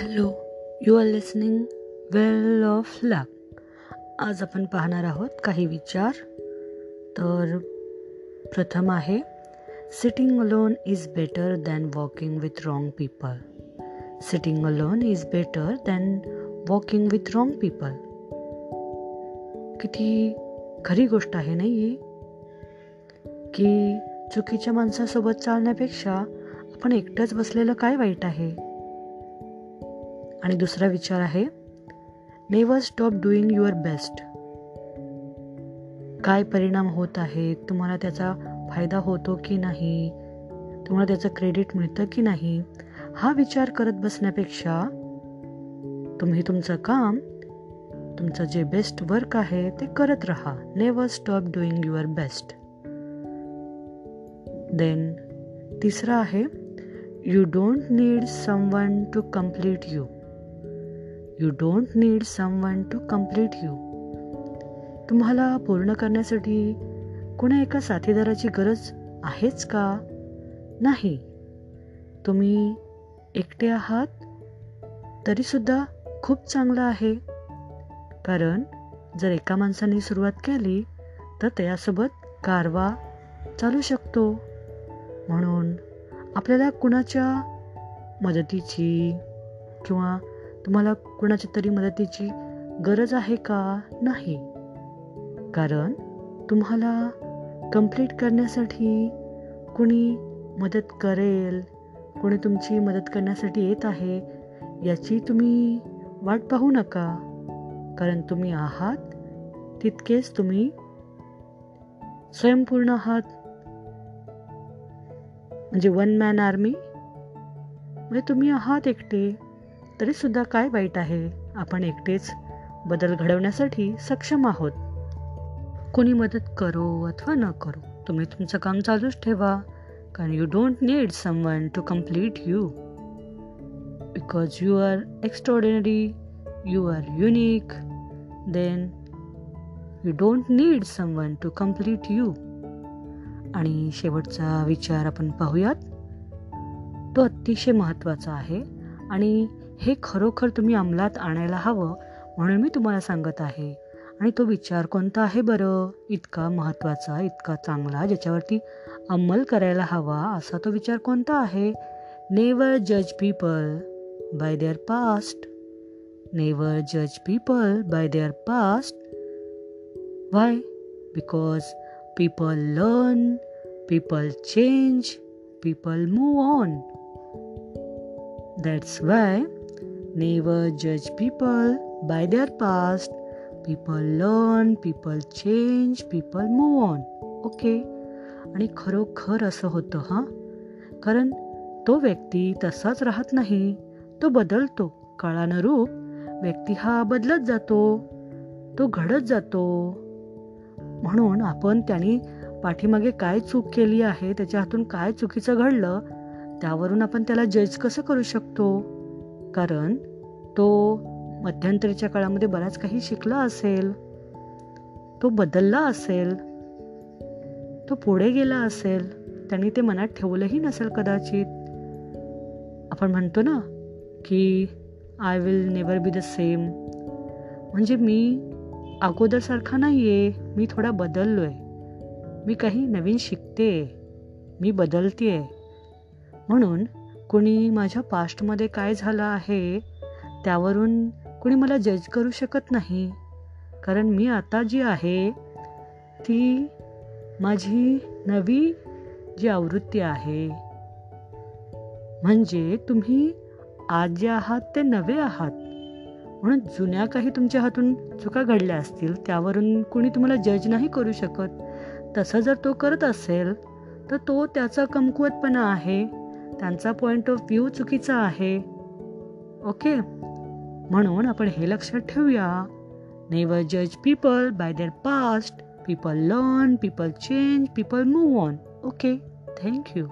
Hello you are listening well of luck आज आपण पाहणार आहोत काही विचार. तर प्रथम आहे sitting alone is better than walking with wrong people sitting alone is better than walking with wrong people किती खरी गोष्ट आहे नाही की चुकीच्या माणसासोबत चालण्यापेक्षा आपण एकटंच बसलेलं काय वाईट आहे? आणि दुसरा विचार आहे never stop doing your best काय परिणाम होत आहेत तुम्हाला त्याचा फायदा होतो की नाही? तुम्हाला त्याचं क्रेडिट मिळतं की नाही? हा विचार करत बसण्यापेक्षा तुम्ही तुमचं काम तुमचं जे बेस्ट वर्क आहे ते करत राहा. Never stop doing your best then तिसरा आहे you don't need someone to complete you you don't need someone to complete you तुम्हाला पूर्ण करण्यासाठी कुणा एका साथीदाराची गरज आहेच का? नाही. तुम्ही एकटे आहात तरीसुद्धा खूप चांगलं आहे. कारण जर एका माणसाने सुरुवात केली तर त्यासोबत कारवा चालू शकतो. म्हणून आपल्याला कुणाच्या मदतीची किंवा तुम्हाला कुणाच्या तरी मदतीची गरज आहे का? नाही. कारण तुम्हाला कंप्लीट करण्यासाठी कुणी मदत करेल कोणी तुमची मदत करण्यासाठी येत आहे याची तुम्ही वाट पाहू नका. कारण तुम्ही आहात तितकेच तुम्ही स्वयंपूर्ण आहात. म्हणजे वन मॅन आर्मी म्हणजे तुम्ही आहात एकटे. तरीसुद्धा काय वाईट आहे? आपण एकटेच बदल घडवण्यासाठी सक्षम आहोत. कोणी मदत करो अथवा न करो तुम्ही तुमचं काम चालूच ठेवा. कारण you don't need someone to complete you because you are extraordinary you are unique then you don't need someone to complete you आणि शेवटचा विचार आपण पाहूयात. तो अतिशय महत्त्वाचा आहे. आणि हे खरोखर तुम्ही अंमलात आणायला हवं म्हणून मी तुम्हाला सांगत आहे. आणि तो विचार कोणता आहे बरं? इतका महत्त्वाचा इतका चांगला ज्याच्यावरती अंमल करायला हवा असा तो विचार कोणता आहे? नेवर जज people by their past. Never जज people by their past. Why because people learn people change people move on. That's why never जज people by there past. People learn people change people move on okay आणि खरोखर असं होतं हां? कारण तो व्यक्ती तसाच राहत नाही. तो बदलतो. काळानुरूप व्यक्ती हा बदलत जातो. तो घडत जातो. म्हणून आपण त्यांनी पाठीमागे काय चूक केली आहे त्याच्या हातून काय चुकीचं घडलं त्यावरून आपण त्याला जज कसं करू शकतो? कारण तो मध्यंतरीच्या काळामध्ये बराच काही शिकला असेल तो बदलला असेल तो पुढे गेला असेल त्यांनी ते मनात ठेवलंही नसेल कदाचित. आपण म्हणतो ना की I will never be the same म्हणजे मी अगोदरसारखा नाही आहे मी थोडा बदललो आहे मी काही नवीन शिकते मी बदलते आहे म्हणून कुणी माझ्या पास्टमध्ये काय झालं आहे त्यावरून कुणी मला जज करू शकत नाही. कारण मी आता जी आहे ती माझी नवी जी आवृत्ती आहे. म्हणजे तुम्ही आज जे आहात ते नवे आहात. म्हणून जुन्या काही तुमच्या हातून चुका घडल्या असतील त्यावरून कुणी तुम्हाला जज नाही करू शकत. तसं जर तो करत असेल तर तो त्याचा कमकुवतपणा आहे. त्यांचा पॉईंट ऑफ व्ह्यू चुकीचा आहे. ओके म्हणून आपण हे लक्षात ठेवूया. नेवर जज people by their past people learn people change people move on okay thank you